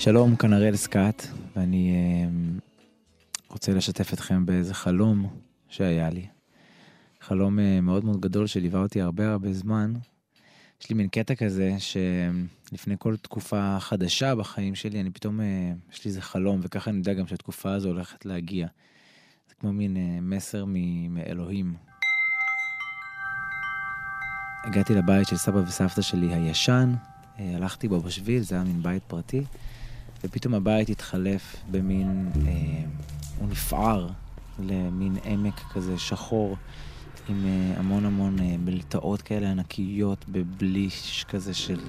שלום, כאן הראל סקאט, ואני uh, רוצה לשתף אתכם באיזה חלום שהיה לי. חלום uh, מאוד מאוד גדול שליווה אותי הרבה הרבה זמן. יש לי מין קטע כזה שלפני כל תקופה חדשה בחיים שלי, אני פתאום, uh, יש לי איזה חלום, וככה אני יודע גם שהתקופה הזו הולכת להגיע. זה כמו מין מסר מאלוהים. הגעתי לבית של סבא וסבתא שלי הישן, הלכתי בו בשביל, זה היה מין בית פרטי. ופתאום הבית התחלף במין, אה, הוא נפער למין עמק כזה שחור, עם אה, המון המון אה, מלטעות כאלה ענקיות בבליש כזה של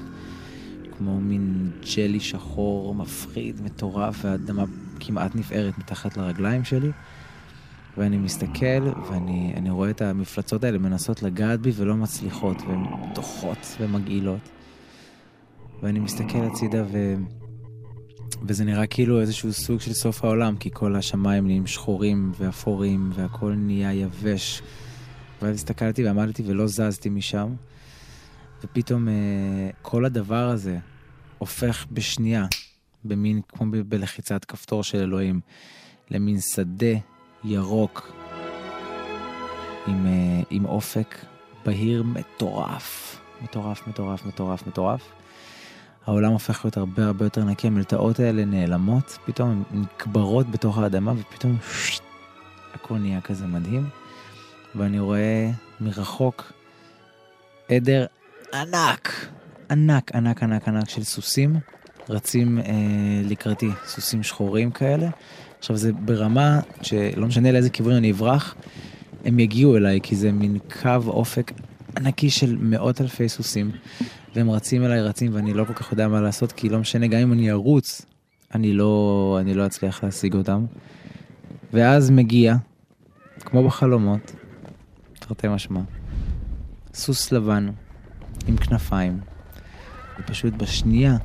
כמו מין ג'לי שחור מפחיד, מטורף, והאדמה כמעט נפערת מתחת לרגליים שלי. ואני מסתכל, ואני רואה את המפלצות האלה מנסות לגעת בי ולא מצליחות, והן דוחות ומגעילות. ואני מסתכל הצידה ו... וזה נראה כאילו איזשהו סוג של סוף העולם, כי כל השמיים נהיים שחורים ואפורים והכל נהיה יבש. ואז הסתכלתי ועמדתי ולא זזתי משם, ופתאום אה, כל הדבר הזה הופך בשנייה, במין, כמו ב- בלחיצת כפתור של אלוהים, למין שדה ירוק עם, אה, עם אופק בהיר מטורף. מטורף, מטורף, מטורף, מטורף. העולם הופך להיות הרבה הרבה יותר נקי, המלטעות האלה נעלמות, פתאום הן נקברות בתוך האדמה ופתאום שט, הכל נהיה כזה מדהים. ואני רואה מרחוק עדר ענק, ענק, ענק, ענק, ענק של סוסים רצים אה, לקראתי, סוסים שחורים כאלה. עכשיו זה ברמה שלא משנה לאיזה כיוון אני אברח, הם יגיעו אליי, כי זה מין קו אופק ענקי של מאות אלפי סוסים. והם רצים אליי, רצים, ואני לא כל כך יודע מה לעשות, כי לא משנה, גם אם אני ארוץ, אני לא, אני לא אצליח להשיג אותם. ואז מגיע, כמו בחלומות, תרתי משמע, סוס לבן עם כנפיים, ופשוט בשנייה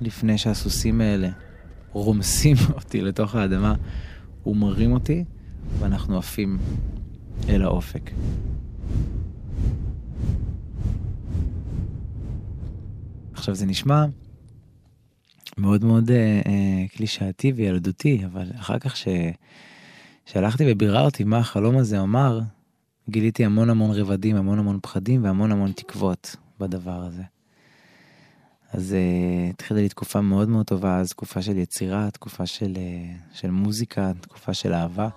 לפני שהסוסים האלה רומסים אותי לתוך האדמה, הוא מרים אותי, ואנחנו עפים אל האופק. עכשיו זה נשמע מאוד מאוד אה, אה, קלישאתי וילדותי, אבל אחר כך ש... שהלכתי וביררתי מה החלום הזה אמר, גיליתי המון המון רבדים, המון המון פחדים והמון המון תקוות בדבר הזה. אז uh, התחילה לי תקופה מאוד מאוד טובה, אז תקופה של יצירה, תקופה של, uh, של מוזיקה, תקופה של אהבה.